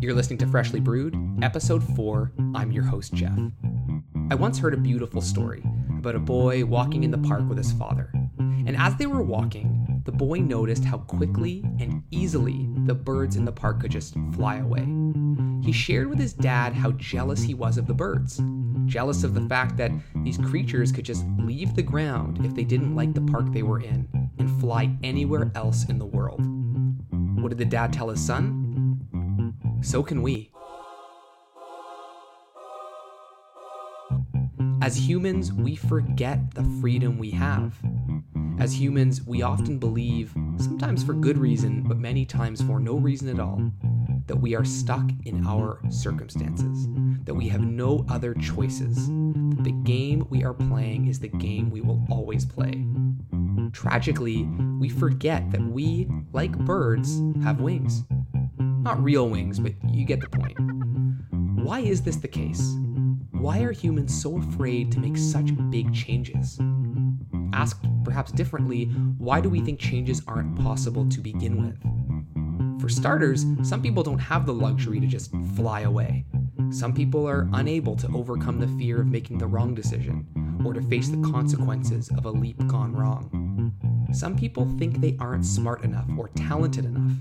You're listening to Freshly Brewed, Episode 4. I'm your host, Jeff. I once heard a beautiful story about a boy walking in the park with his father. And as they were walking, the boy noticed how quickly and easily the birds in the park could just fly away. He shared with his dad how jealous he was of the birds, jealous of the fact that these creatures could just leave the ground if they didn't like the park they were in and fly anywhere else in the world. What did the dad tell his son? So can we. As humans, we forget the freedom we have. As humans, we often believe, sometimes for good reason, but many times for no reason at all, that we are stuck in our circumstances, that we have no other choices, that the game we are playing is the game we will always play. Tragically, we forget that we, like birds, have wings. Not real wings, but you get the point. Why is this the case? Why are humans so afraid to make such big changes? Asked perhaps differently, why do we think changes aren't possible to begin with? For starters, some people don't have the luxury to just fly away. Some people are unable to overcome the fear of making the wrong decision or to face the consequences of a leap gone wrong. Some people think they aren't smart enough or talented enough.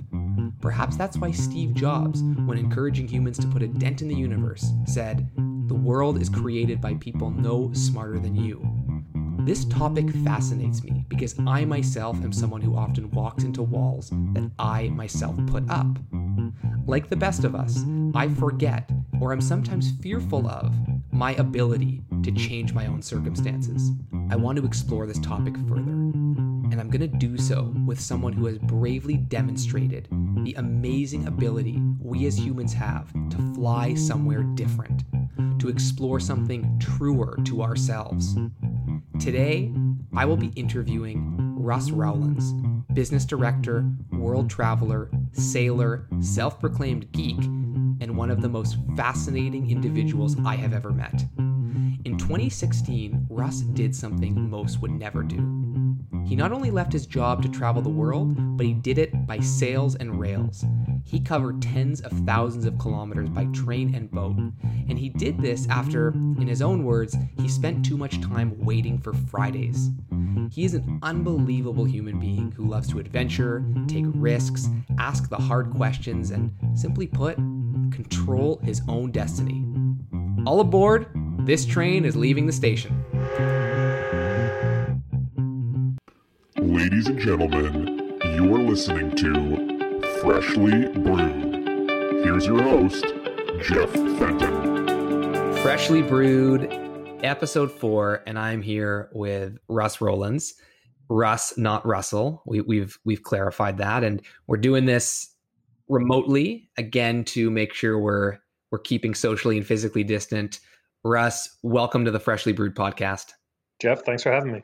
Perhaps that's why Steve Jobs, when encouraging humans to put a dent in the universe, said, The world is created by people no smarter than you. This topic fascinates me because I myself am someone who often walks into walls that I myself put up. Like the best of us, I forget, or am sometimes fearful of, my ability to change my own circumstances. I want to explore this topic further, and I'm going to do so with someone who has bravely demonstrated the amazing ability we as humans have to fly somewhere different, to explore something truer to ourselves. Today, I will be interviewing Russ Rowlands, business director, world traveler, sailor, self proclaimed geek, and one of the most fascinating individuals I have ever met. In 2016, Russ did something most would never do. He not only left his job to travel the world, but he did it by sails and rails. He covered tens of thousands of kilometers by train and boat. And he did this after, in his own words, he spent too much time waiting for Fridays. He is an unbelievable human being who loves to adventure, take risks, ask the hard questions, and simply put, control his own destiny. All aboard, this train is leaving the station. Ladies and gentlemen, you are listening to Freshly Brewed. Here's your host, Jeff Fenton. Freshly Brewed, episode four, and I'm here with Russ Rowlands. Russ, not Russell. We, we've we've clarified that, and we're doing this remotely again to make sure we're we're keeping socially and physically distant. Russ, welcome to the Freshly Brewed podcast. Jeff, thanks for having me.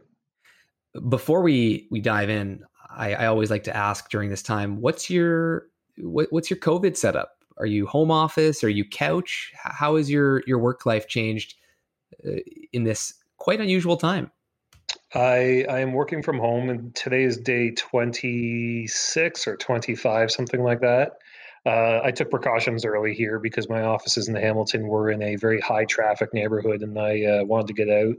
Before we we dive in, I, I always like to ask during this time, what's your what, what's your COVID setup? Are you home office? Are you couch? How has your your work life changed uh, in this quite unusual time? I I am working from home, and today is day twenty six or twenty five, something like that. Uh, I took precautions early here because my offices in the Hamilton were in a very high traffic neighborhood, and I uh, wanted to get out.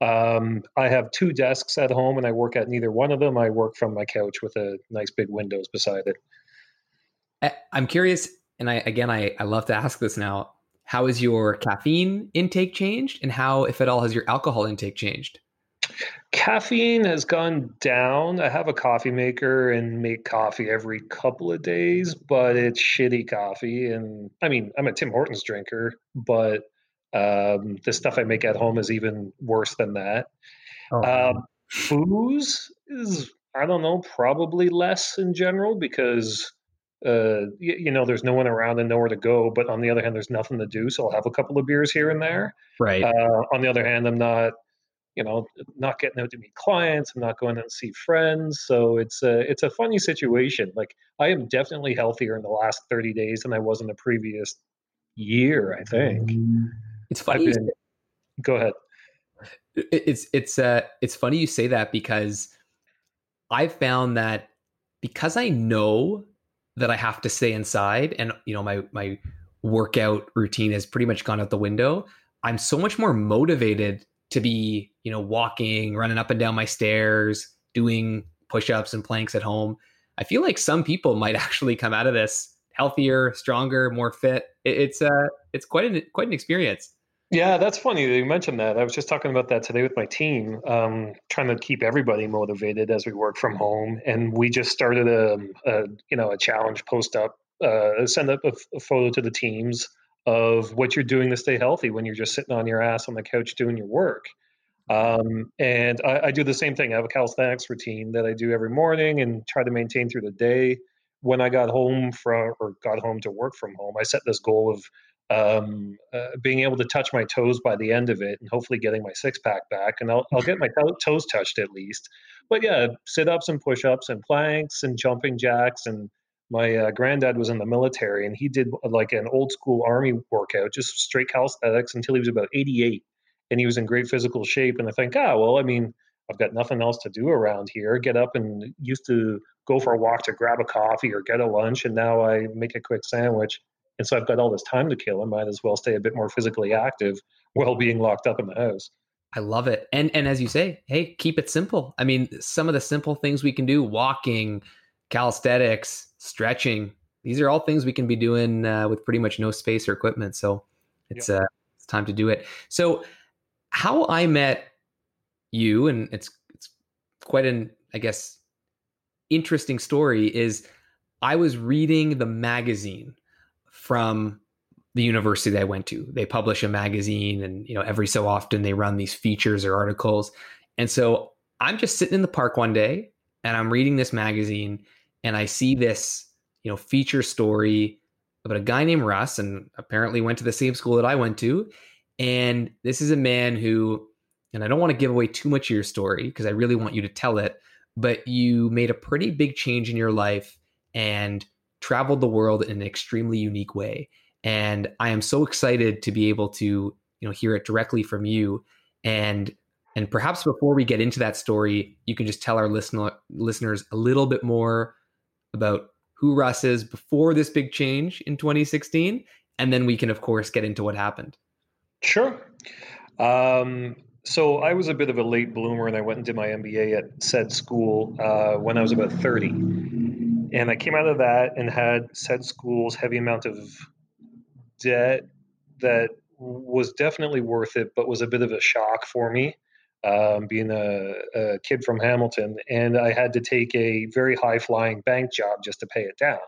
Um, I have two desks at home, and I work at neither one of them. I work from my couch with a nice big windows beside it. I'm curious, and I again, I, I love to ask this now. How has your caffeine intake changed, and how, if at all, has your alcohol intake changed? Caffeine has gone down. I have a coffee maker and make coffee every couple of days, but it's shitty coffee. And I mean, I'm a Tim Hortons drinker, but um, the stuff I make at home is even worse than that. Oh. Um, booze is, I don't know, probably less in general because uh, you, you, know, there's no one around and nowhere to go. But on the other hand, there's nothing to do, so I'll have a couple of beers here and there. Right. Uh, on the other hand, I'm not, you know, not getting out to meet clients. I'm not going out and see friends. So it's a it's a funny situation. Like I am definitely healthier in the last 30 days than I was in the previous year. I think. It's funny. Been, go ahead. It's it's uh it's funny you say that because I found that because I know that I have to stay inside and you know my my workout routine has pretty much gone out the window, I'm so much more motivated to be, you know, walking, running up and down my stairs, doing push-ups and planks at home. I feel like some people might actually come out of this healthier, stronger, more fit. It's uh it's quite an quite an experience. Yeah, that's funny that you mentioned that. I was just talking about that today with my team, um, trying to keep everybody motivated as we work from home. And we just started a, a you know a challenge post up, uh, send up a, photo to the teams of what you're doing to stay healthy when you're just sitting on your ass on the couch doing your work. Um, and I, I do the same thing. I have a calisthenics routine that I do every morning and try to maintain through the day. When I got home from or got home to work from home, I set this goal of um, uh, being able to touch my toes by the end of it and hopefully getting my six pack back. And I'll, I'll get my to- toes touched at least. But yeah, sit ups and push ups and planks and jumping jacks. And my uh, granddad was in the military and he did like an old school army workout, just straight calisthenics until he was about 88. And he was in great physical shape. And I think, ah, well, I mean, I've got nothing else to do around here. Get up and used to go for a walk to grab a coffee or get a lunch. And now I make a quick sandwich and so I've got all this time to kill. I might as well stay a bit more physically active while being locked up in the house. I love it. And and as you say, hey, keep it simple. I mean, some of the simple things we can do, walking, calisthenics, stretching, these are all things we can be doing uh, with pretty much no space or equipment. So it's yep. uh, it's time to do it. So how I met you, and it's it's quite an I guess interesting story. Is I was reading the magazine from the university that I went to. They publish a magazine and you know every so often they run these features or articles. And so I'm just sitting in the park one day and I'm reading this magazine and I see this, you know, feature story about a guy named Russ and apparently went to the same school that I went to. And this is a man who and I don't want to give away too much of your story because I really want you to tell it, but you made a pretty big change in your life and traveled the world in an extremely unique way. And I am so excited to be able to, you know, hear it directly from you. And and perhaps before we get into that story, you can just tell our listener listeners a little bit more about who Russ is before this big change in 2016, and then we can of course get into what happened. Sure. Um, so I was a bit of a late bloomer, and I went and did my MBA at said school uh, when I was about 30 and I came out of that and had said schools heavy amount of debt that was definitely worth it, but was a bit of a shock for me, um, being a, a, kid from Hamilton. And I had to take a very high flying bank job just to pay it down.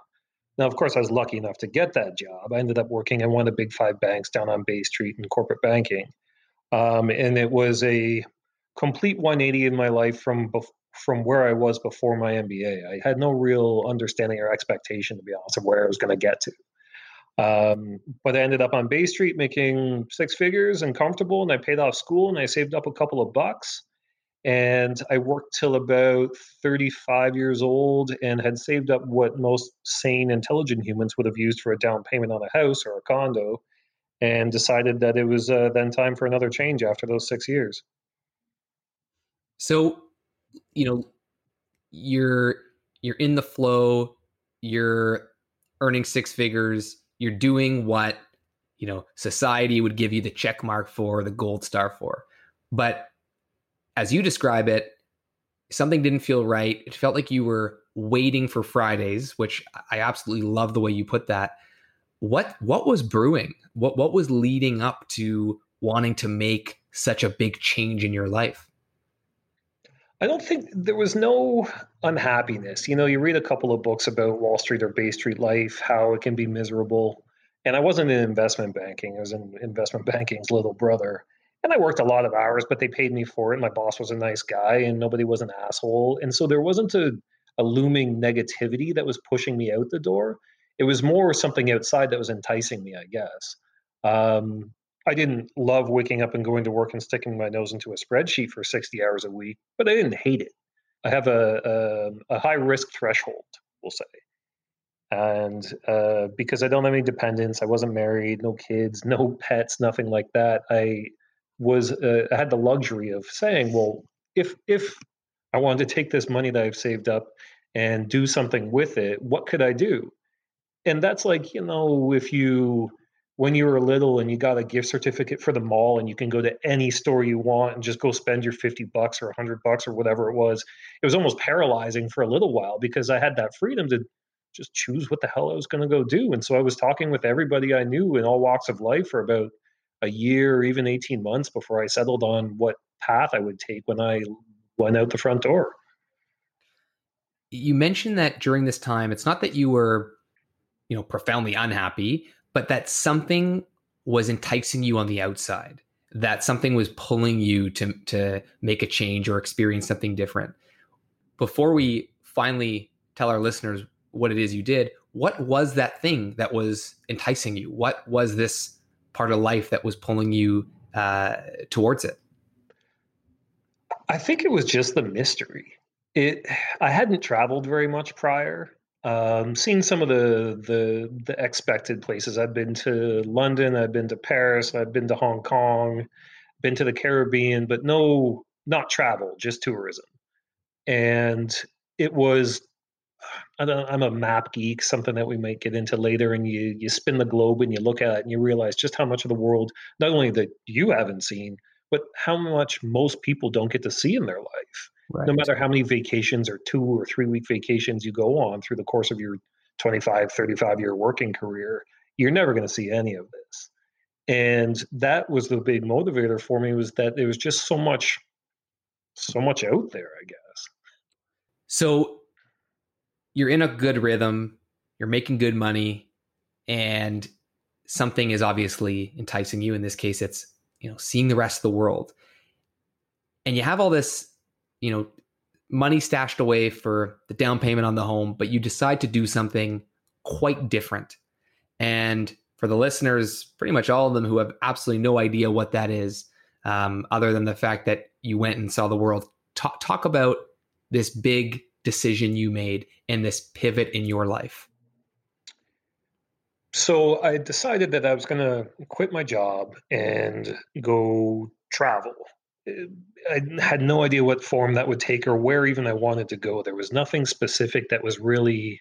Now, of course, I was lucky enough to get that job. I ended up working in one of the big five banks down on Bay Street in corporate banking. Um, and it was a complete 180 in my life from bef- from where I was before my MBA. I had no real understanding or expectation, to be honest, of where I was going to get to. Um, but I ended up on Bay Street making six figures and comfortable, and I paid off school and I saved up a couple of bucks. And I worked till about 35 years old and had saved up what most sane, intelligent humans would have used for a down payment on a house or a condo, and decided that it was uh, then time for another change after those six years. So, you know you're you're in the flow you're earning six figures you're doing what you know society would give you the check mark for the gold star for. But as you describe it something didn't feel right. It felt like you were waiting for fridays which i absolutely love the way you put that. What what was brewing? What what was leading up to wanting to make such a big change in your life I don't think there was no unhappiness. You know, you read a couple of books about Wall Street or Bay Street life, how it can be miserable. And I wasn't in investment banking. I was in investment banking's little brother. And I worked a lot of hours, but they paid me for it. My boss was a nice guy and nobody was an asshole. And so there wasn't a, a looming negativity that was pushing me out the door. It was more something outside that was enticing me, I guess. Um, I didn't love waking up and going to work and sticking my nose into a spreadsheet for 60 hours a week, but I didn't hate it. I have a, a, a high risk threshold, we'll say. And uh, because I don't have any dependents, I wasn't married, no kids, no pets, nothing like that. I was uh, I had the luxury of saying, well, if if I wanted to take this money that I've saved up and do something with it, what could I do? And that's like, you know, if you when you were little and you got a gift certificate for the mall and you can go to any store you want and just go spend your 50 bucks or 100 bucks or whatever it was it was almost paralyzing for a little while because i had that freedom to just choose what the hell i was going to go do. And so i was talking with everybody i knew in all walks of life for about a year or even 18 months before i settled on what path i would take when i went out the front door. You mentioned that during this time it's not that you were you know profoundly unhappy but that something was enticing you on the outside, that something was pulling you to to make a change or experience something different. Before we finally tell our listeners what it is you did, what was that thing that was enticing you? What was this part of life that was pulling you uh, towards it? I think it was just the mystery. It I hadn't traveled very much prior, um, seen some of the, the the expected places. I've been to London, I've been to Paris, I've been to Hong Kong, been to the Caribbean, but no, not travel, just tourism. And it was, I am a map geek, something that we might get into later. And you you spin the globe and you look at it and you realize just how much of the world, not only that you haven't seen, but how much most people don't get to see in their life. Right. No matter how many vacations or two or three week vacations you go on through the course of your 25, 35 year working career, you're never going to see any of this. And that was the big motivator for me was that there was just so much, so much out there, I guess. So you're in a good rhythm, you're making good money, and something is obviously enticing you. In this case, it's, you know, seeing the rest of the world. And you have all this you know, money stashed away for the down payment on the home, but you decide to do something quite different. And for the listeners, pretty much all of them who have absolutely no idea what that is, um, other than the fact that you went and saw the world, talk, talk about this big decision you made and this pivot in your life. So I decided that I was going to quit my job and go travel I had no idea what form that would take or where even I wanted to go. There was nothing specific that was really,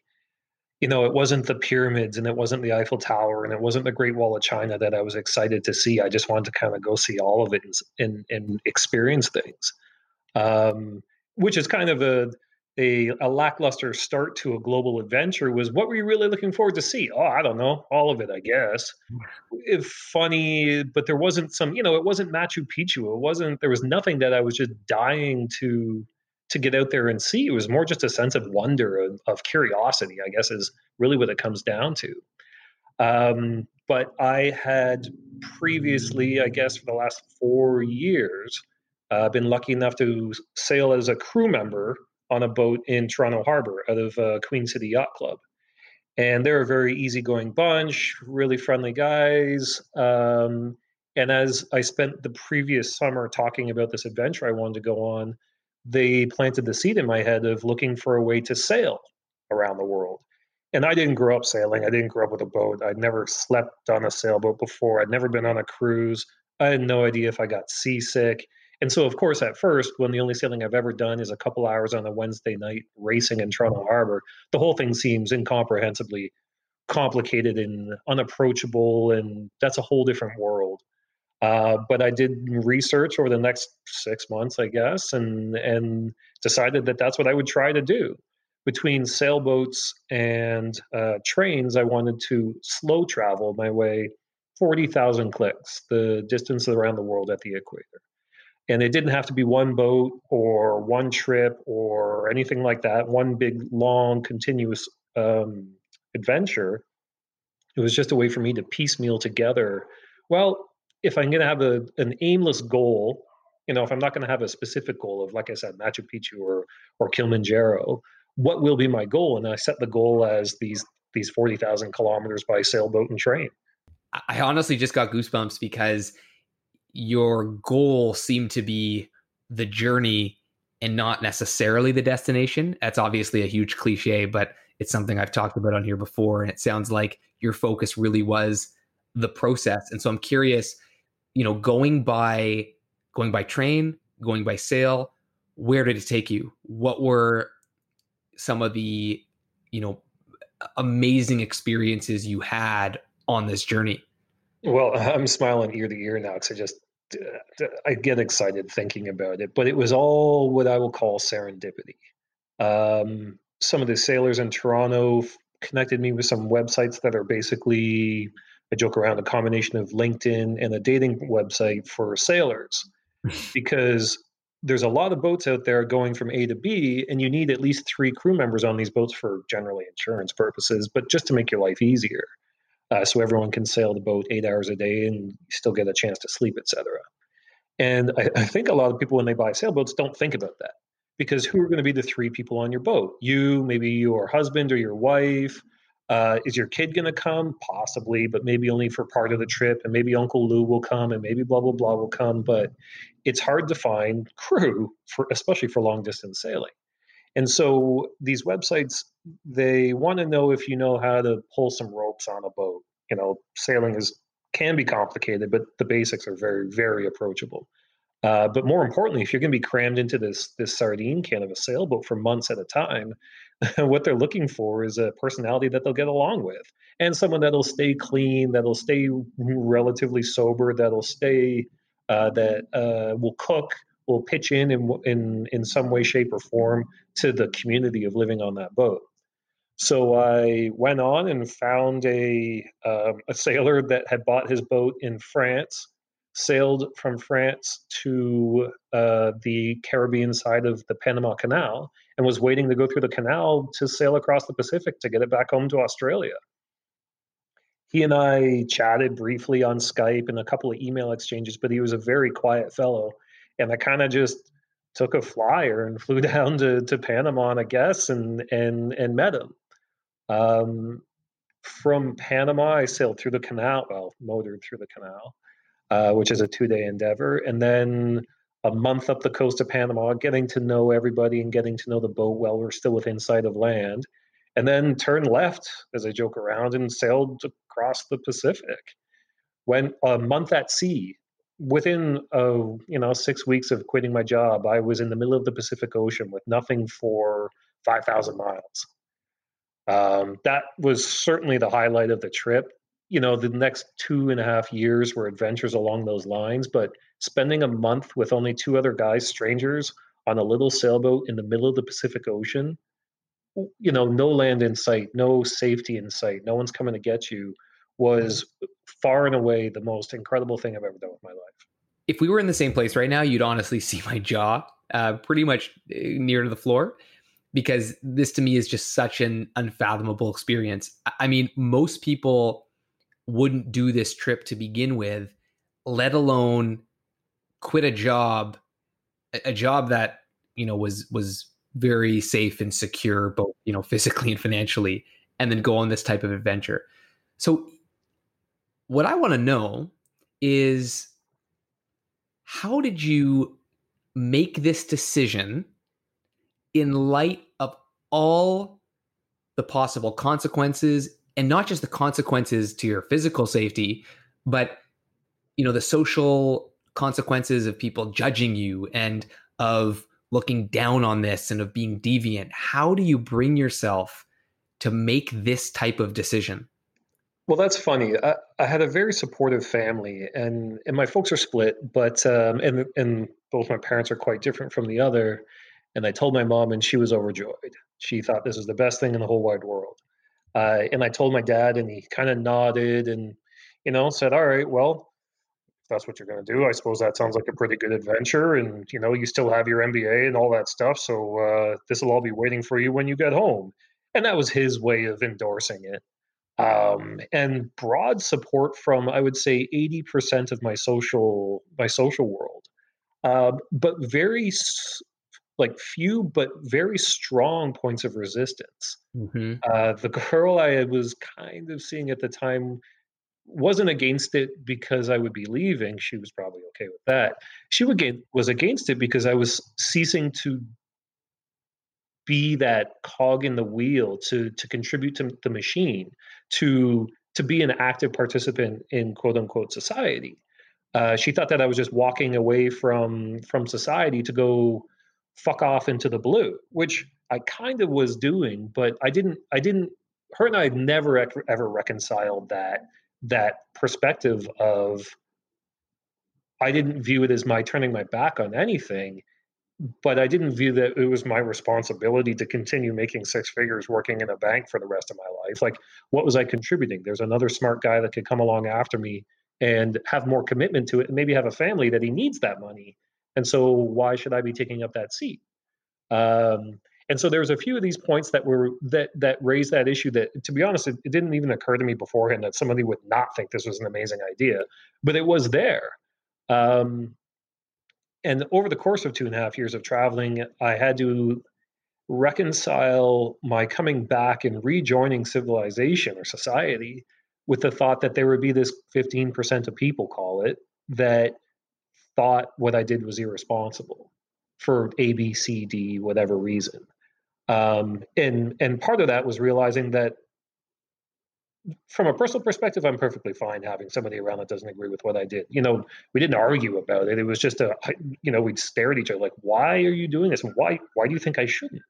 you know, it wasn't the pyramids and it wasn't the Eiffel Tower and it wasn't the Great Wall of China that I was excited to see. I just wanted to kind of go see all of it and and, and experience things, um, which is kind of a a, a lackluster start to a global adventure was what were you really looking forward to see? Oh, I don't know, all of it, I guess. If funny, but there wasn't some, you know, it wasn't Machu Picchu. It wasn't. There was nothing that I was just dying to to get out there and see. It was more just a sense of wonder, of, of curiosity. I guess is really what it comes down to. Um, but I had previously, I guess, for the last four years, uh, been lucky enough to sail as a crew member on a boat in Toronto Harbor out of uh, Queen City Yacht Club. And they're a very easygoing bunch, really friendly guys. Um, and as I spent the previous summer talking about this adventure I wanted to go on, they planted the seed in my head of looking for a way to sail around the world. And I didn't grow up sailing. I didn't grow up with a boat. I'd never slept on a sailboat before. I'd never been on a cruise. I had no idea if I got seasick. And so, of course, at first, when the only sailing I've ever done is a couple hours on a Wednesday night racing in Toronto Harbor, the whole thing seems incomprehensibly complicated and unapproachable, and that's a whole different world. Uh, but I did research over the next six months, I guess, and and decided that that's what I would try to do. Between sailboats and uh, trains, I wanted to slow travel my way forty thousand clicks, the distance around the world at the equator and it didn't have to be one boat or one trip or anything like that one big long continuous um, adventure. It was just a way for me to piecemeal together. Well if i'm going to have a, an aimless goal you know if i'm not going to have a specific goal of like i said machu picchu or or kilimanjaro what will be my goal? And i set the goal as these these 40,000 kilometers by sailboat and train. I honestly just got goosebumps because your goal seemed to be the journey and not necessarily the destination. That's obviously a huge cliche, but it's something I've talked about on here before. And it sounds like your focus really was the process. And so I'm curious, you know, going by going by train, going by sail, where did it take you? What were some of the, you know, amazing experiences you had on this journey? Well, I'm smiling ear to ear now because I just I get excited thinking about it. But it was all what I will call serendipity. Um, some of the sailors in Toronto connected me with some websites that are basically I joke around a combination of LinkedIn and a dating website for sailors because there's a lot of boats out there going from A to B, and you need at least three crew members on these boats for generally insurance purposes, but just to make your life easier. Uh, so everyone can sail the boat eight hours a day and still get a chance to sleep, etc. And I, I think a lot of people, when they buy sailboats, don't think about that because who are going to be the three people on your boat? You, maybe your husband or your wife, uh, is your kid going to come? Possibly, but maybe only for part of the trip. And maybe Uncle Lou will come and maybe blah, blah, blah will come. But it's hard to find crew, for, especially for long distance sailing. And so these websites, they want to know if you know how to pull some ropes on a boat. You know, sailing is can be complicated, but the basics are very, very approachable. Uh, but more importantly, if you're going to be crammed into this this sardine can of a sailboat for months at a time, what they're looking for is a personality that they'll get along with, and someone that'll stay clean, that'll stay relatively sober, that'll stay uh, that uh, will cook, will pitch in, in in in some way, shape, or form to the community of living on that boat. So I went on and found a um, a sailor that had bought his boat in France sailed from France to uh, the Caribbean side of the Panama Canal and was waiting to go through the canal to sail across the Pacific to get it back home to Australia. He and I chatted briefly on Skype and a couple of email exchanges, but he was a very quiet fellow. And I kind of just took a flyer and flew down to, to Panama, I guess, and and and met him. Um, from Panama, I sailed through the canal, well, motored through the canal, uh, which is a two day endeavor. And then a month up the coast of Panama, getting to know everybody and getting to know the boat while we're still within sight of land. And then turned left as I joke around and sailed across the Pacific. Went a month at sea. Within uh, you know six weeks of quitting my job, I was in the middle of the Pacific Ocean with nothing for five thousand miles. Um, that was certainly the highlight of the trip you know the next two and a half years were adventures along those lines but spending a month with only two other guys strangers on a little sailboat in the middle of the pacific ocean you know no land in sight no safety in sight no one's coming to get you was far and away the most incredible thing i've ever done with my life if we were in the same place right now you'd honestly see my jaw uh, pretty much eh, near to the floor because this to me is just such an unfathomable experience i mean most people wouldn't do this trip to begin with, let alone quit a job, a job that you know was was very safe and secure, both you know physically and financially, and then go on this type of adventure. So, what I want to know is how did you make this decision in light of all the possible consequences and not just the consequences to your physical safety, but you know the social consequences of people judging you and of looking down on this and of being deviant. How do you bring yourself to make this type of decision? Well, that's funny. I, I, had a very supportive family, and and my folks are split, but um, and and both my parents are quite different from the other. And I told my mom, and she was overjoyed. She thought this was the best thing in the whole wide world. Uh, and I told my dad, and he kind of nodded and, you know, said, "All right, well, that's what you're going to do, I suppose that sounds like a pretty good adventure. And you know, you still have your MBA and all that stuff, so uh, this will all be waiting for you when you get home." And that was his way of endorsing it. Um, and broad support from, I would say, 80% of my social my social world, uh, but very like few but very strong points of resistance. Mm-hmm. Uh, the girl I was kind of seeing at the time wasn't against it because I would be leaving. She was probably okay with that. She would get, was against it because I was ceasing to be that cog in the wheel to to contribute to the machine to to be an active participant in quote unquote society. Uh, she thought that I was just walking away from from society to go fuck off into the blue, which I kind of was doing, but I didn't. I didn't. Her and I had never ever reconciled that that perspective of. I didn't view it as my turning my back on anything, but I didn't view that it was my responsibility to continue making six figures working in a bank for the rest of my life. Like, what was I contributing? There's another smart guy that could come along after me and have more commitment to it and maybe have a family that he needs that money. And so, why should I be taking up that seat? Um, and so there's a few of these points that were that that raised that issue that to be honest it, it, didn't even occur to me beforehand that somebody would not think this was an amazing idea but it was there um, and over the course of two and a half years of traveling i had to reconcile my coming back and rejoining civilization or society with the thought that there would be this 15% of people call it that thought what i did was irresponsible for a b c d whatever reason. Um, and and part of that was realizing that from a personal perspective, I'm perfectly fine having somebody around that doesn't agree with what I did. You know, we didn't argue about it. It was just a, you know, we'd stare at each other like, "Why are you doing this? Why why do you think I shouldn't?"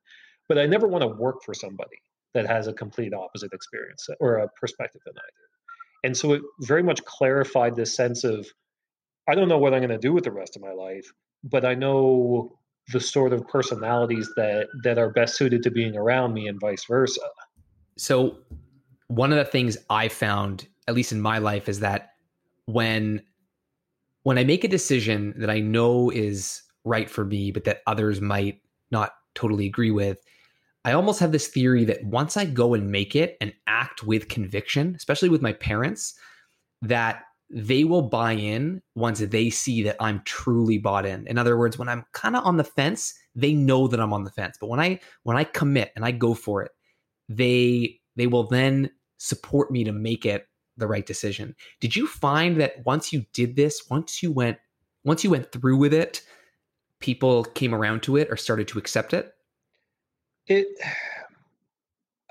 But I never want to work for somebody that has a complete opposite experience or a perspective than I do. And so it very much clarified this sense of, I don't know what I'm going to do with the rest of my life, but I know the sort of personalities that that are best suited to being around me and vice versa so one of the things i found at least in my life is that when when i make a decision that i know is right for me but that others might not totally agree with i almost have this theory that once i go and make it and act with conviction especially with my parents that they will buy in once they see that I'm truly bought in. In other words, when I'm kind of on the fence, they know that I'm on the fence. But when I when I commit and I go for it, they they will then support me to make it the right decision. Did you find that once you did this, once you went once you went through with it, people came around to it or started to accept it? It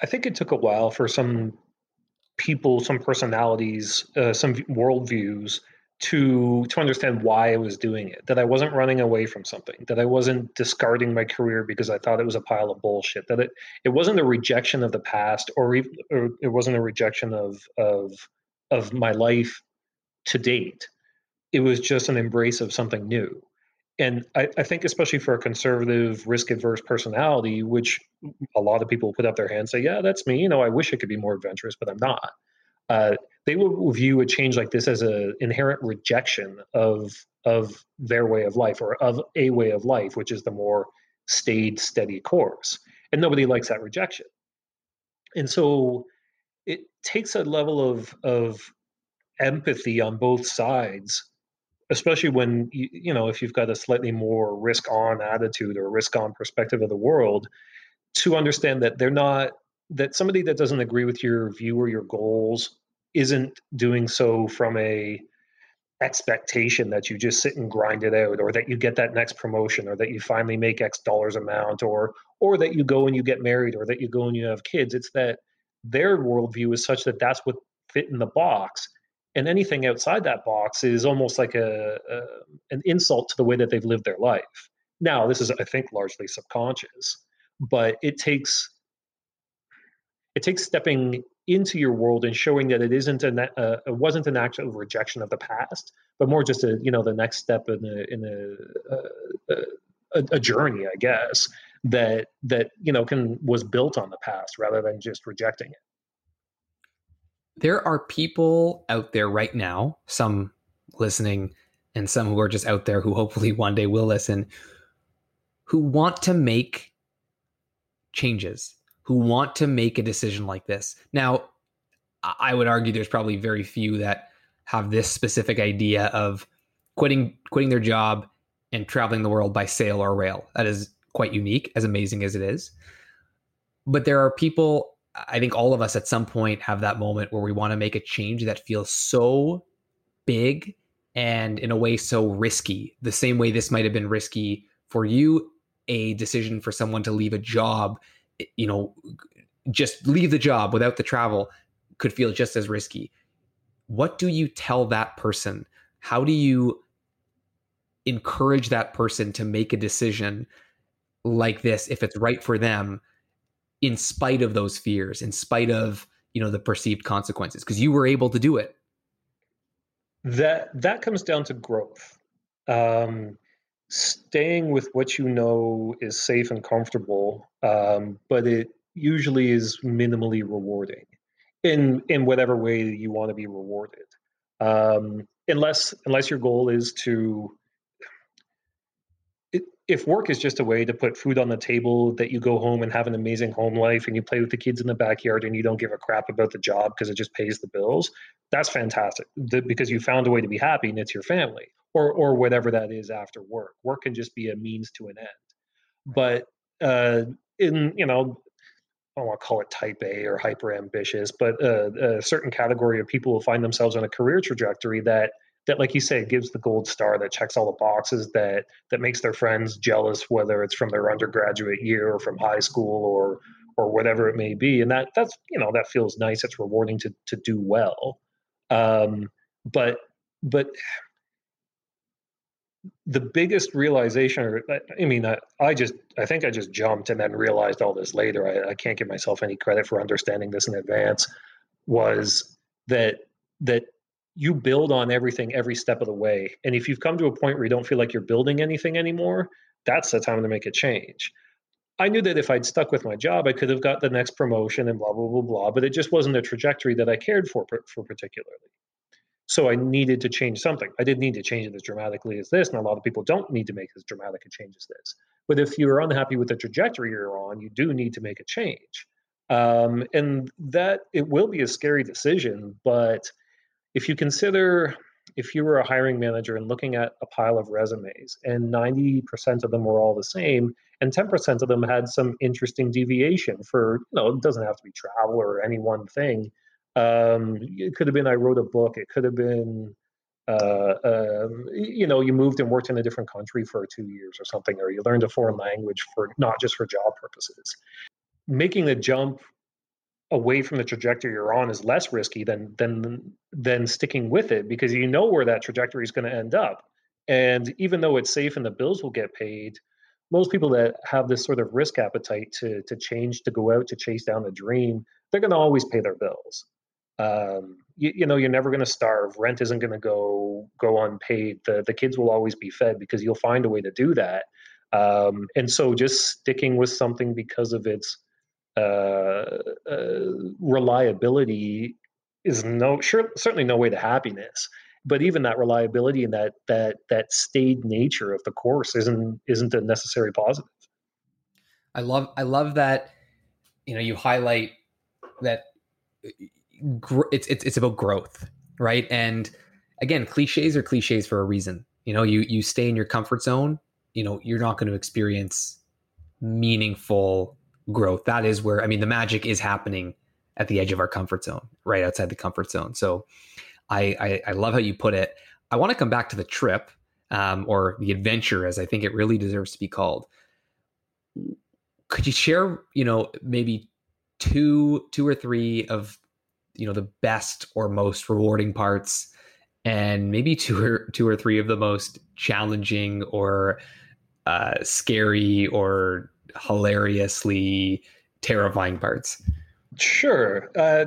I think it took a while for some people, some personalities, uh, some worldviews to to understand why I was doing it. That I wasn't running away from something. That I wasn't discarding my career because I thought it was a pile of bullshit. That it it wasn't a rejection of the past, or, or it wasn't a rejection of of of my life to date. It was just an embrace of something new and I, I, think especially for a conservative risk adverse personality which a lot of people put up their hands say yeah that's me you know i wish i could be more adventurous but i'm not uh, they will view a change like this as an inherent rejection of of their way of life or of a way of life which is the more staid steady course. And nobody likes that rejection. And so it takes a level of of empathy on both sides especially when you, you know if you've got a slightly more risk on attitude or risk on perspective of the world to understand that they're not that somebody that doesn't agree with your view or your goals isn't doing so from a expectation that you just sit and grind it out or that you get that next promotion or that you finally make x dollars amount or or that you go and you get married or that you go and you have kids. It's that their worldview is such that that's what fit in the box. And anything outside that box is almost like a, a, an insult to the way that they've lived their life. Now this is i think largely subconscious but it takes it takes stepping into your world and showing that it isn't an uh, it wasn't an actual rejection of the past but more just a you know the next step in a in a, a, a, a journey i guess that that you know can was built on the past rather than just rejecting it. There are people out there right now, some listening and some who are just out there who hopefully one day will listen, who want to make changes, who want to make a decision like this. Now, I would argue there's probably very few that have this specific idea of quitting quitting their job and traveling the world by sail or rail. That is quite unique, as amazing as it is. But there are people I think all of us at some point have that moment where we want to make a change that feels so big and in a way so risky. The same way this might have been risky for you, a decision for someone to leave a job, you know, just leave the job without the travel could feel just as risky. What do you tell that person? How do you encourage that person to make a decision like this if it's right for them in spite of those fears in spite of you know the perceived consequences because you were able to do it that that comes down to growth um, staying with what you know is safe and comfortable um, but it usually is minimally rewarding in in whatever way you want to be rewarded. Um, unless unless your goal is to if work is just a way to put food on the table that you go home and have an amazing home life and you play with the kids in the backyard and you don't give a crap about the job because it just pays the bills that's fantastic because you found a way to be happy and it's your family or or whatever that is after work. Work can just be a means to an end. But uh, in you know I don't want to call it type A or hyper ambitious, but uh, a certain category of people will find themselves on a career trajectory that that like you say gives the gold star that checks all the boxes that that makes their friends jealous whether it's from their undergraduate year or from high school or or whatever it may be. And that that's you know that feels nice. It's rewarding to to do well. Um but but the biggest realization or i mean I, I, just i think i just jumped and then realized all this later I, I can't give myself any credit for understanding this in advance was that that you build on everything every step of the way. And if you've come to a point where you don't feel like you're building anything anymore, that's the time to make a change. I knew that if I'd stuck with my job, I could have got the next promotion and blah blah blah blah, but it just wasn't a trajectory that I cared for for particularly. So I needed to change something. I didn't need to change it as dramatically as this, and a lot of people don't need to make as dramatic a change as this. But if you're unhappy with the trajectory you're on, you do need to make a change. Um, and that it will be a scary decision, but if you consider if you were a hiring manager and looking at a pile of resumes and 90% of them were all the same and 10% of them had some interesting deviation for you know it doesn't have to be travel or any one thing um, it could have been i wrote a book it could have been uh, um, you know you moved and worked in a different country for two years or something or you learned a foreign language for not just for job purposes. Making the jump away from the trajectory you're on is less risky than than than sticking with it because you know where that trajectory is going to end up. And even though it's safe and the bills will get paid most people that have this sort of risk appetite to to change to go out to chase down the dream they're going to always pay their bills um, you, you, know you're never going to starve. Rent isn't going to go go unpaid. The, the kids will always be fed because you'll find a way to do that. Um, and so just sticking with something because of its uh, uh, reliability is no sure certainly no way to happiness. But even that reliability and that that that staid nature of the course isn't isn't a necessary positive. I love i love that you know you highlight that uh, it's it's, it's about growth right and again cliches are cliches for a reason you know you you stay in your comfort zone you know you're not going to experience meaningful growth. That is where I mean the magic is happening at the edge of our comfort zone, right outside the comfort zone. So I I, I love how you put it. I want to come back to the trip um, or the adventure, as I think it really deserves to be called. Could you share, you know, maybe two two or three of you know the best or most rewarding parts and maybe two or two or three of the most challenging or uh, scary or hilariously terrifying parts? Sure. Uh,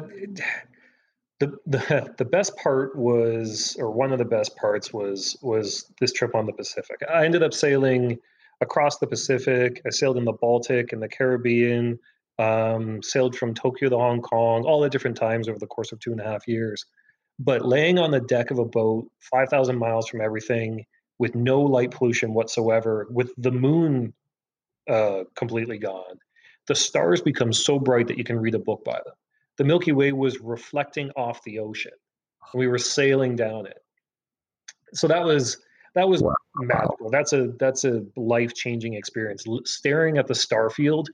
the, the the best part was, or one of the best parts was, was this trip on the Pacific. I ended up sailing across the Pacific. I sailed in the Baltic and the Caribbean. Um, sailed from Tokyo to Hong Kong, all at different times over the course of two and a half years. But laying on the deck of a boat, five thousand miles from everything, with no light pollution whatsoever, with the moon uh, completely gone. The stars become so bright that you can read a book by them. The Milky Way was reflecting off the ocean. And we were sailing down it. So that was that was wow. magical. That's a that's a life changing experience. L- staring at the star field,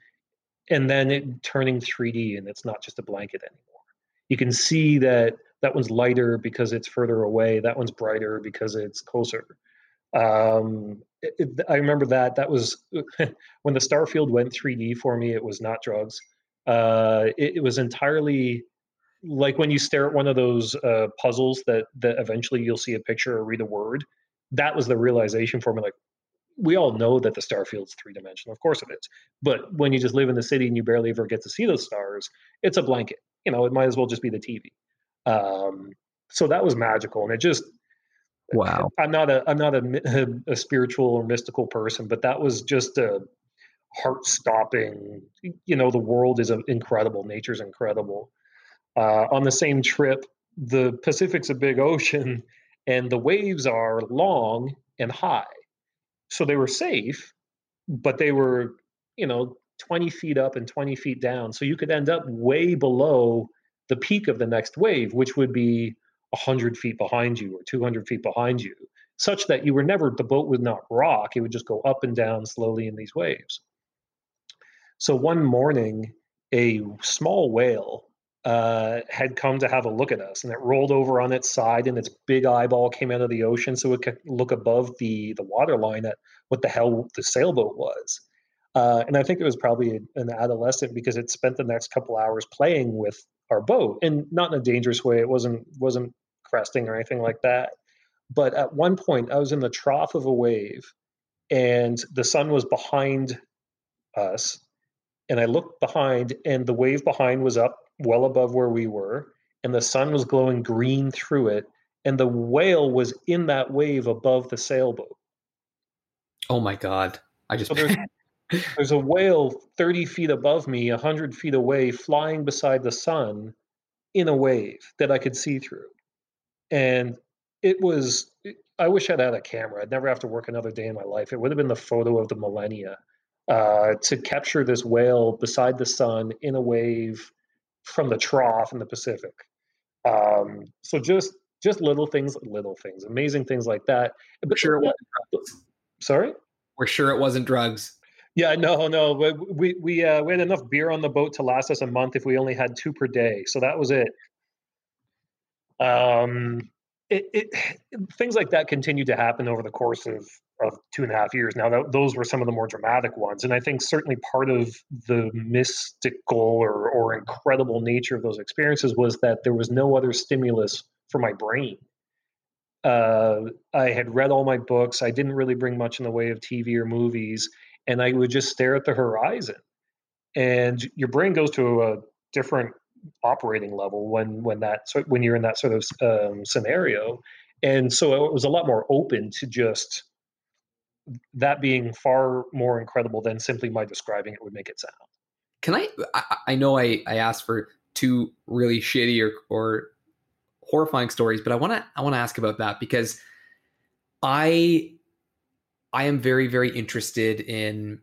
and then it turning 3D, and it's not just a blanket anymore. You can see that that one's lighter because it's further away. That one's brighter because it's closer. Um, it, it, I remember that. That was when the Starfield went 3D for me. It was not drugs. Uh, it, it, was entirely like when you stare at one of those uh, puzzles that that eventually you'll see a picture or read a word. That was the realization for me. Like, we all know that the star field's three dimensional. Of course it is. But when you just live in the city and you barely ever get to see those stars, it's a blanket. You know, it might as well just be the TV. Um, so that was magical, and it just wow. I'm not a I'm not a, a spiritual or mystical person, but that was just a heart stopping. You know, the world is incredible. Nature's incredible. Uh, on the same trip, the Pacific's a big ocean, and the waves are long and high so they were safe, but they were, you know, 20 feet up and 20 feet down. So you could end up way below the peak of the next wave, which would be 100 feet behind you or 200 feet behind you, such that you were never, the boat would not rock. It would just go up and down slowly in these waves. So one morning, a small whale uh, had come to have a look at us, and it rolled over on its side, and its big eyeball came out of the ocean, so it could look above the the water line at what the hell the sailboat was. Uh, and I think it was probably an adolescent because it spent the next couple hours playing with our boat, and not in a dangerous way. It wasn't wasn't cresting or anything like that. But at one point, I was in the trough of a wave, and the sun was behind us, and I looked behind, and the wave behind was up well above where we were, and the sun was glowing green through it, and the whale was in that wave above the sailboat. Oh my god! I just so there's, there's a whale 30 feet above me, 100 feet away, flying beside the sun in a wave that I could see through, and it was. I wish I'd had a camera. I'd never have to work another day in my life. It would have been the photo of the millennia uh, to capture this whale beside the sun in a wave from the trough in the Pacific. Um, so just just little things, little things, amazing things like that. But sure it wasn't drugs. Sorry, we're sure it wasn't drugs. Yeah, no, no. We we uh, we had enough beer on the boat to last us a month if we only had two per day. So that was it. Um, it, it things like that continued to happen over the course of of two and a half years. Now, that, those were some of the more dramatic ones. And I think certainly part of the mystical or, or incredible nature of those experiences was that there was no other stimulus for my brain. Uh, I had read all my books. I didn't really bring much in the way of TV or movies. And I would just stare at the horizon. And your brain goes to a different operating level when when that when you're in that sort of um, scenario and so it was a lot more open to just that being far more incredible than simply my describing it would make it sound. Can I? I, I know I, I asked for two really shitty or, or horrifying stories, but I want to I want to ask about that because I I am very very interested in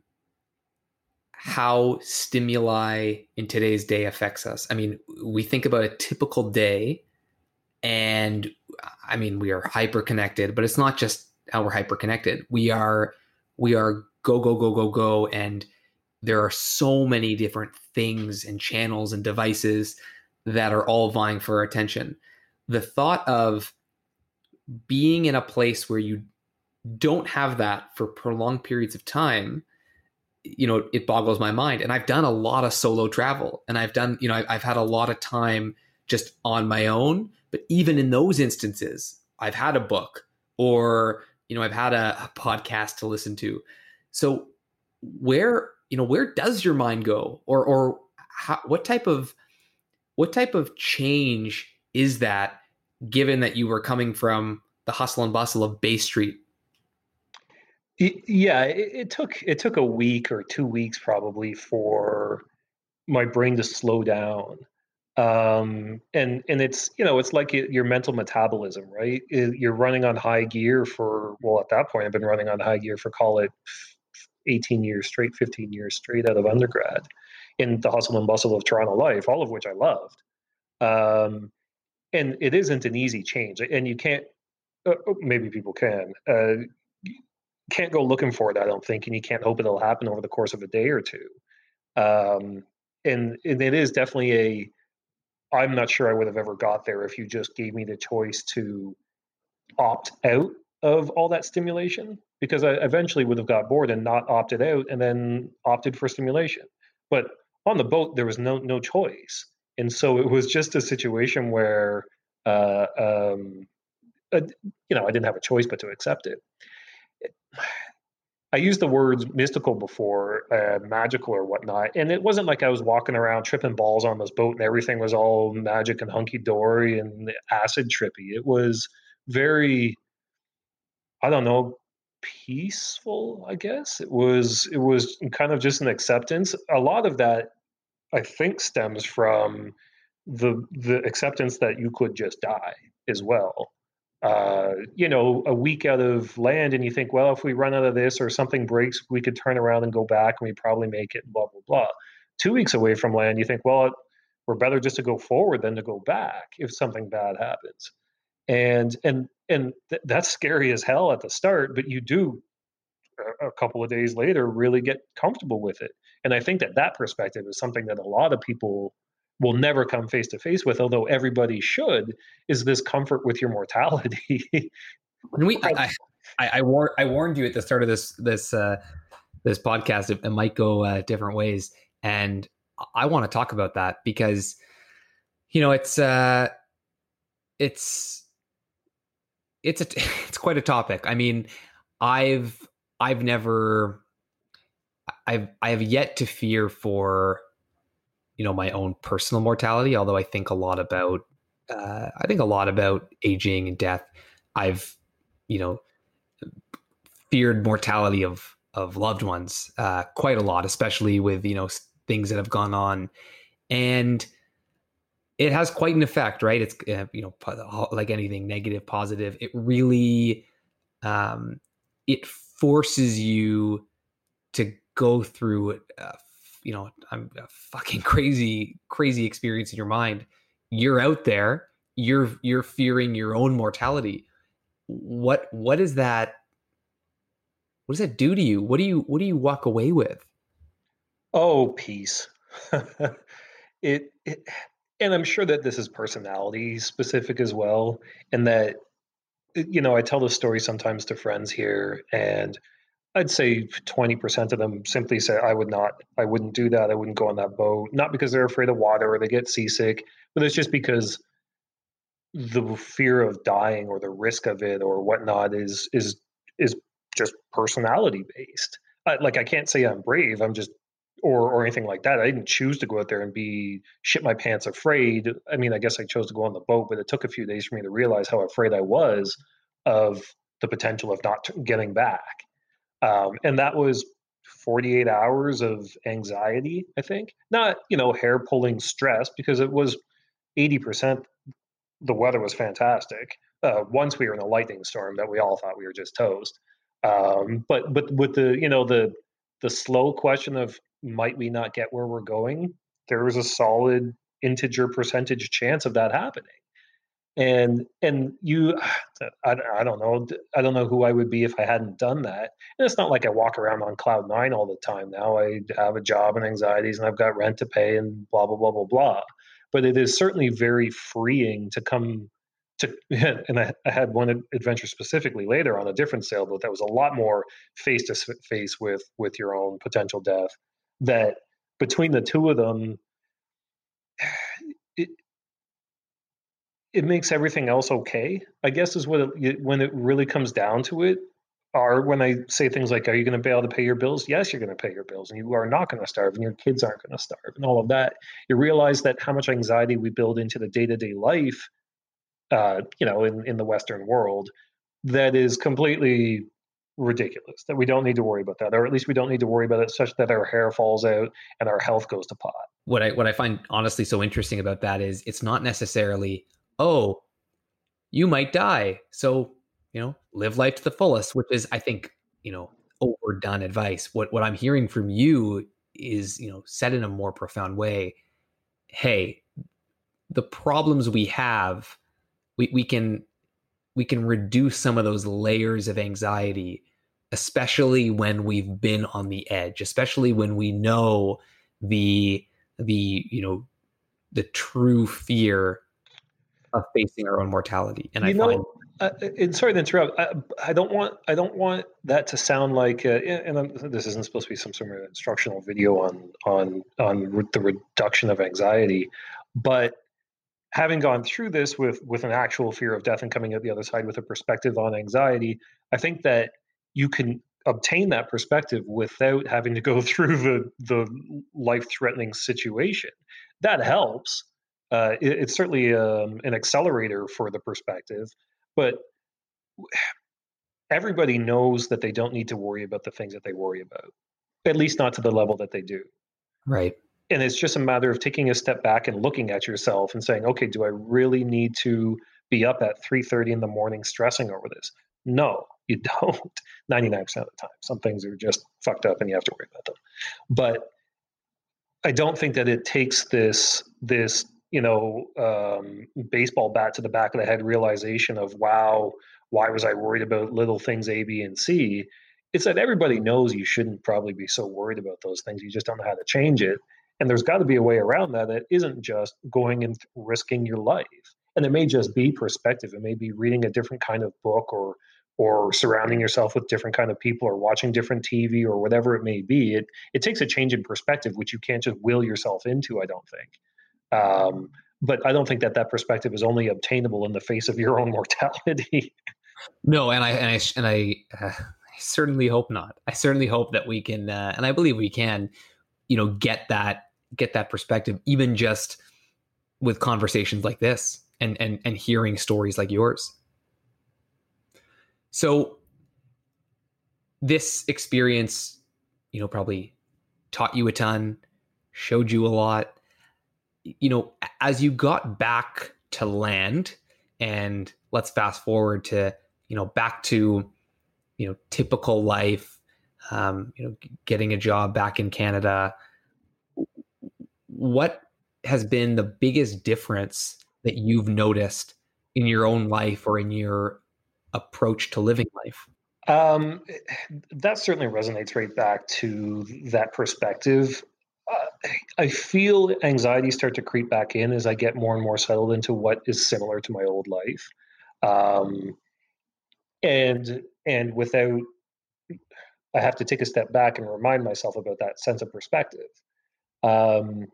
how stimuli in today's day affects us. I mean, we think about a typical day and I mean, we are hyper connected, but it's not just how we're hyper connected. We are we are go go go go go and there are so many different things and channels and devices that are all vying for our attention. The thought of being in a place where you don't have that for prolonged periods of time, you know, it boggles my mind. And I've done a lot of solo travel and I've done, you know, I've, I've had a lot of time just on my own. But even in those instances, I've had a book or you know i've had a, a podcast to listen to. So where you know where does your mind go? Or or how, what type of what type of change is that given that you were coming from the hustle and bustle of bay street? Yeah it, it took it took a week or two weeks probably for my brain to slow down um, and and it's you know it's like your mental metabolism right? You're running on high gear for well at that point i've been running on high gear for call it 18 years straight 15 years straight out of undergrad in the hustle and bustle of toronto life all of which i loved. Um, and it isn't an easy change and you can't uh, oh, maybe people can uh, can't go looking for it i don't think and you can't hope it'll happen over the course of a day or two. Um, and, and it is definitely a I'm not sure I would have ever got there if you just gave me the choice to opt out of all that stimulation because I eventually would have got bored and not opted out and then opted for stimulation. But on the boat, there was no no choice, and so it was just a situation where, uh, um, uh, you know, I didn't have a choice but to accept it. I used the words mystical before, uh, magical or whatnot, and it wasn't like I was walking around tripping balls on this boat and everything was all magic and hunky dory and acid trippy. It was very, I don't know, peaceful. I guess it was. It was kind of just an acceptance. A lot of that, I think, stems from the the acceptance that you could just die as well uh, you know, a week out of land, and you think, well, if we run out of this or something breaks, we could turn around and go back, and we probably make it. Blah blah blah. Two weeks away from land, you think, well, we're better just to go forward than to go back if something bad happens. And and and th- that's scary as hell at the start, but you do a couple of days later really get comfortable with it. And I think that that perspective is something that a lot of people will never come face to face with, although everybody should, is this comfort with your mortality. and we, I, I, I, war- I warned you at the start of this this uh, this podcast it, it might go uh, different ways, and I want to talk about that because you know it's uh, it's it's a it's quite a topic. I mean, I've I've never I've I have yet to fear for you know my own personal mortality although i think a lot about uh, i think a lot about aging and death. I've you know feared mortality of of loved ones uh, quite a lot especially with you know things that have gone on. And it has quite an effect right? It's uh, you know like anything negative positive it really um, it forces you to go through uh, you know, I'm a fucking crazy, crazy experience in your mind. You're out there, you're you're fearing your own mortality. What what is that? What does that do to you? What do you what do you walk away with? Oh, peace. it, it and I'm sure that this is personality specific as well, and that you know I tell the story sometimes to friends here, and I'd say 20% of them simply say, I would not, I wouldn't do that. I wouldn't go on that boat. Not because they're afraid of water or they get seasick, but it's just because the fear of dying or the risk of it or whatnot is, is, is just personality based. I, like I can't say I'm brave. I'm just, or, or anything like that. I didn't choose to go out there and be shit my pants afraid. I mean, I guess I chose to go on the boat, but it took a few days for me to realize how afraid I was of the potential of not getting back um, and that was 48 hours of anxiety, I think. Not, you know, hair pulling stress because it was 80%, the weather was fantastic. Uh, once we were in a lightning storm that we all thought we were just toast. Um, but but with the you know the the slow question of might we not get where we're going, there was a solid integer percentage chance of that happening and and you I, I don't know i don't know who i would be if i hadn't done that. And it's not like i walk around on cloud nine all the time now. I have a job and anxieties and i've got rent to pay and blah blah blah blah blah. But it is certainly very freeing to come to and I, I had one adventure specifically later on a different sailboat that was a lot more face to face with with your own potential death that between the two of them it makes everything else okay. I guess is what it, when it really comes down to it. Are when I say things like, "Are you going to be able to pay your bills?" Yes, you're going to pay your bills, and you are not going to starve, and your kids aren't going to starve, and all of that. You realize that how much anxiety we build into the day to day life, uh, you know, in in the Western world, that is completely ridiculous. That we don't need to worry about that, or at least we don't need to worry about it such that our hair falls out and our health goes to pot. What I what I find honestly so interesting about that is it's not necessarily oh, you might die. So, you know, live life to the fullest, which is, I think, you know, overdone advice. What what I'm hearing from you is, you know, said in a more profound way. Hey, the problems we have, we, we can we can reduce some of those layers of anxiety, especially when we've been on the edge, especially when we know the the you know the true fear of facing our own mortality. And you I know, find, uh, and sorry to interrupt. I, I, don't want I don't want that to sound like, uh, and I'm, this isn't supposed to be some sort of instructional video on on on the reduction of anxiety, but having gone through this with with an actual fear of death and coming out the other side with a perspective on anxiety, I think that you can obtain that perspective without having to go through the the life threatening situation. That helps. Uh, it, it's certainly um, an accelerator for the perspective, but everybody knows that they don't need to worry about the things that they worry about, at least not to the level that they do. Right. And it's just a matter of taking a step back and looking at yourself and saying, okay, do I really need to be up at 3.30 in the morning stressing over this? No, you don't 99% of the time. Some things are just fucked up and you have to worry about them. But I don't think that it takes this this you know um, baseball bat to the back of the head realization of wow why was I worried about little things A, B, and C? It's that everybody knows you shouldn't probably be so worried about those things. You just don't know how to change it. And there's got to be a way around that that isn't just going and risking your life. And it may just be perspective. It may be reading a different kind of book or or surrounding yourself with different kind of people or watching different TV or whatever it may be. It it takes a change in perspective, which you can't just will yourself into. I don't think. Um, but I don't think that that perspective is only obtainable in the face of your own mortality. no, and I and I and I, uh, I certainly hope not. I certainly hope that we can, uh, and I believe we can, you know, get that get that perspective, even just with conversations like this, and and and hearing stories like yours. So this experience, you know, probably taught you a ton, showed you a lot. You know, as you got back to land, and let's fast forward to, you know, back to, you know, typical life, um, you know, getting a job back in Canada. What has been the biggest difference that you've noticed in your own life or in your approach to living life? Um, that certainly resonates right back to that perspective. I feel anxiety start to creep back in as I get more and more settled into what is similar to my old life, um, and and without, I have to take a step back and remind myself about that sense of perspective. Um,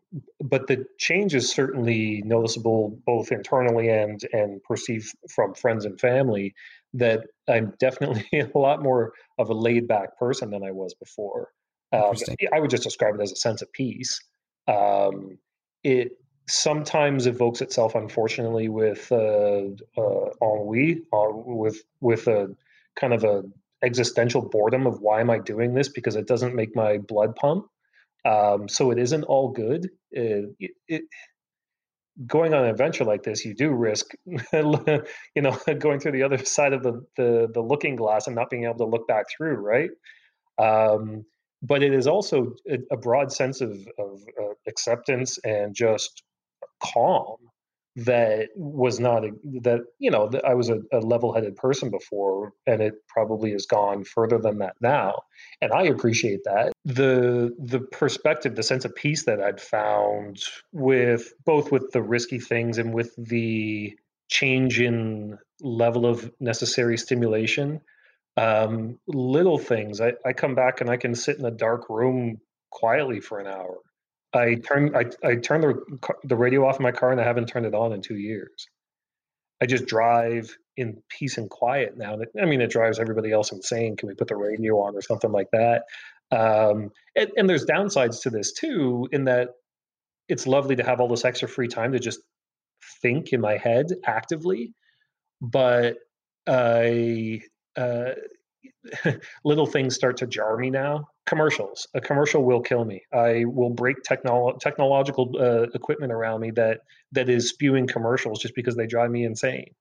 but the change is certainly noticeable both internally and and perceived from friends and family that I'm definitely a lot more of a laid back person than I was before. Um, I would just describe it as a sense of peace. Um, it sometimes evokes itself, unfortunately, with uh, uh, ennui, uh, with with a kind of a existential boredom of why am I doing this because it doesn't make my blood pump. Um, so it isn't all good. It, it, going on an adventure like this, you do risk, you know, going through the other side of the, the, the looking glass and not being able to look back through, right? Um, but it is also a, broad sense of, of uh, acceptance and just calm that was not a, that you know i was a, a level-headed person before and it probably has gone further than that now. And i appreciate that. The the perspective the sense of peace that i'd found with both with the risky things and with the change in level of necessary stimulation um, little things I, I come back and i can sit in a dark room quietly for an hour I turn I, I turn the the radio off in my car and I haven't turned it on in two years. I just drive in peace and quiet now. I mean, it drives everybody else insane. Can we put the radio on or something like that? Um, and, and there's downsides to this too, in that it's lovely to have all this extra free time to just think in my head actively, but I uh, little things start to jar me now. Commercials. A commercial will kill me. I will break technolo- technological uh, equipment around me that that is spewing commercials just because they drive me insane.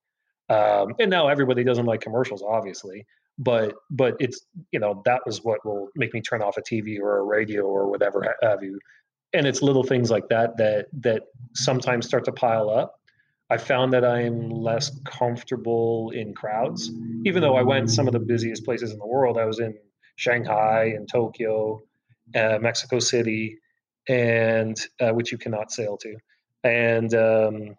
Um, and now everybody doesn't like commercials, obviously, but but it's you know that was what will make me turn off a TV or a radio or whatever have you. And it's little things like that that that sometimes start to pile up I found that I'm less comfortable in crowds. Even though I went some of the busiest places in the world, I was in Shanghai and Tokyo, uh, Mexico City, and uh, which you cannot sail to, and um,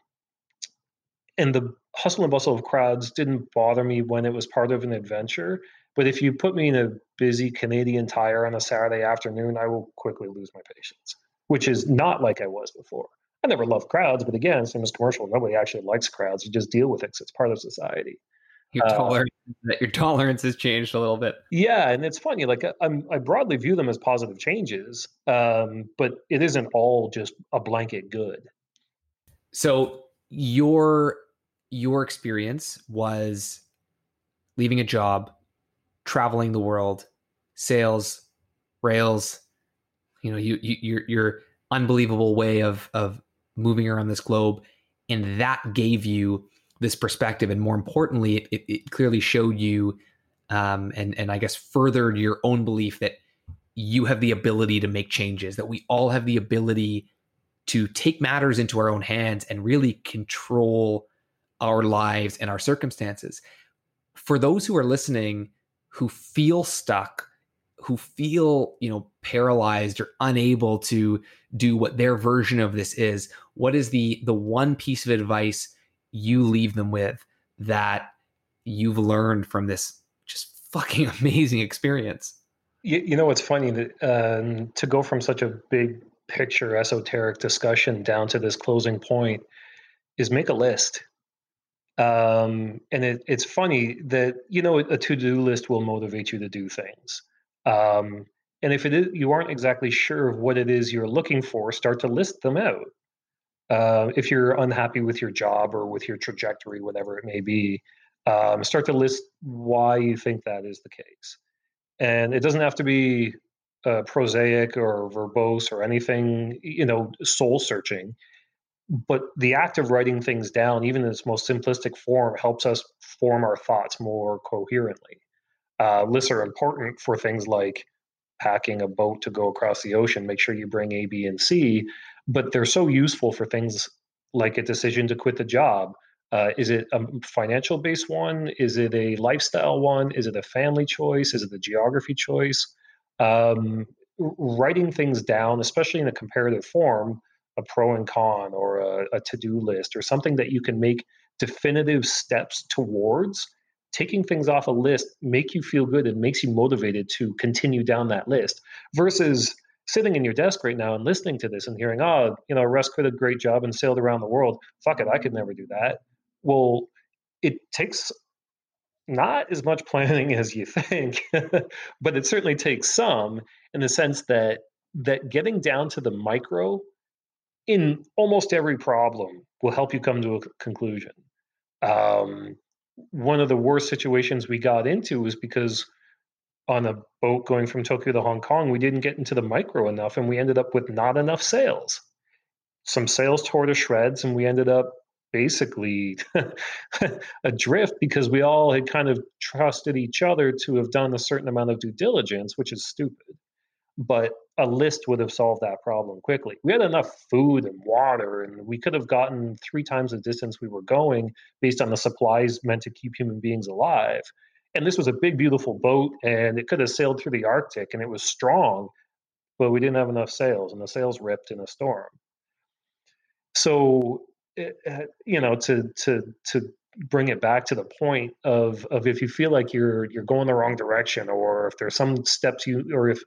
and the hustle and bustle of crowds didn't bother me when it was part of an adventure. But if you put me in a busy Canadian tire on a Saturday afternoon, I will quickly lose my patience, which is not like I was before. I never loved crowds, but again, same as commercial, nobody actually likes crowds. You just deal with it because it's part of society. your uh, tolerance that your tolerance has changed a little bit. Yeah, and it's funny. Like I'm, I broadly view them as positive changes, um, but it isn't all just a blanket good. So your your experience was leaving a job, traveling the world, sails, rails. You know, you, you your your unbelievable way of of moving around this globe, and that gave you this perspective, and more importantly, it, it, clearly showed you, um, and and I guess furthered your own belief that you have the ability to make changes. That we all have the ability to take matters into our own hands and really control our lives and our circumstances. For those who are listening who feel stuck, who feel, you know, paralyzed or unable to do what their version of this is, what is the the one piece of advice you leave them with that you've learned from this just fucking amazing experience. You, you know, it's funny that um, to go from such a big picture, esoteric discussion down to this closing point is make a list. Um, and it, it's funny that you know a to-do list will motivate you to do things. Um, and if it is, you aren't exactly sure of what it is you're looking for, start to list them out. Uh, if you're unhappy with your job or with your trajectory, whatever it may be, um, start to list why you think that is the case. And it doesn't have to be uh, prosaic or verbose or anything, you know, soul searching. But the act of writing things down, even in its most simplistic form, helps us form our thoughts more coherently. Uh, lists are important for things like packing a boat to go across the ocean. Make sure you bring A, B, and C but they're so useful for things like a decision to quit the job. Uh, is it a financial based one? Is it a lifestyle one? Is it a family choice? Is it a geography choice? Um, writing things down, especially in a comparative form, a pro and con or a, a to do list or something that you can make definitive steps towards taking things off a list make you feel good and makes you motivated to continue down that list versus sitting in your desk right now and listening to this and hearing, oh, you know, Russ quit a great job and sailed around the world. Fuck it, I could never do that. Well, it takes not as much planning as you think, but it certainly takes some in the sense that that getting down to the micro in almost every problem will help you come to a conclusion. Um, one of the worst situations we got into was because on a boat going from Tokyo to Hong Kong, we didn't get into the micro enough and we ended up with not enough sails. Some sails tore to shreds and we ended up basically adrift because we all had kind of trusted each other to have done a certain amount of due diligence, which is stupid. But a list would have solved that problem quickly. We had enough food and water, and we could have gotten three times the distance we were going based on the supplies meant to keep human beings alive and this was a big, beautiful boat, and it could have sailed through the Arctic, and it was strong, but we didn't have enough sails, and the sails ripped in a storm. So, eh, eh, you know, to to to bring it back to the point of of if you feel like you're you're going the wrong direction, or if there's some steps you, or if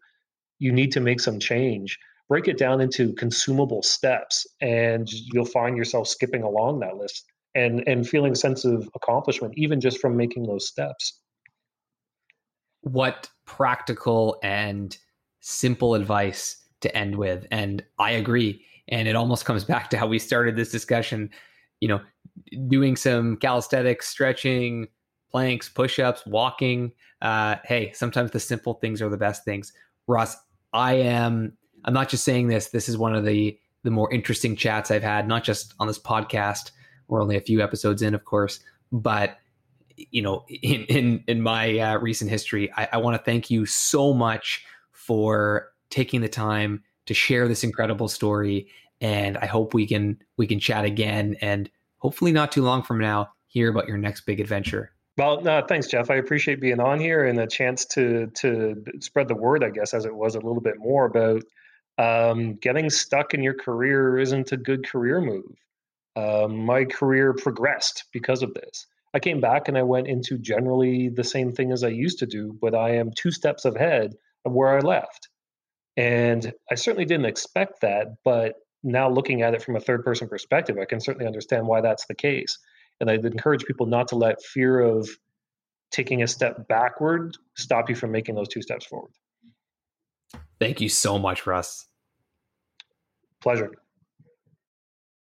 you need to make some change, break it down into consumable steps, and you'll find yourself skipping along that list and and feeling a sense of accomplishment even just from making those steps what practical and simple advice to end with. And I agree. And it almost comes back to how we started this discussion, you know, doing some calisthenics, stretching, planks, push ups, walking. Uh, hey, sometimes the simple things are the best things. Russ, I am, I'm not just saying this, this is one of the, the more interesting chats I've had, not just on this podcast. We're only a few episodes in, of course, but you know, in in in my uh, recent history, I, I want to thank you so much for taking the time to share this incredible story. And I hope we can we can chat again, and hopefully not too long from now, hear about your next big adventure. Well, no, thanks, Jeff. I appreciate being on here and a chance to to spread the word. I guess as it was a little bit more about um, getting stuck in your career isn't a good career move. Um, my career progressed because of this. I came back and I went into generally the same thing as I used to do, but I am two steps ahead of where I left. And I certainly didn't expect that, but now looking at it from a third person perspective, I can certainly understand why that's the case. And I'd encourage people not to let fear of taking a step backward stop you from making those two steps forward. Thank you so much, Russ. Pleasure.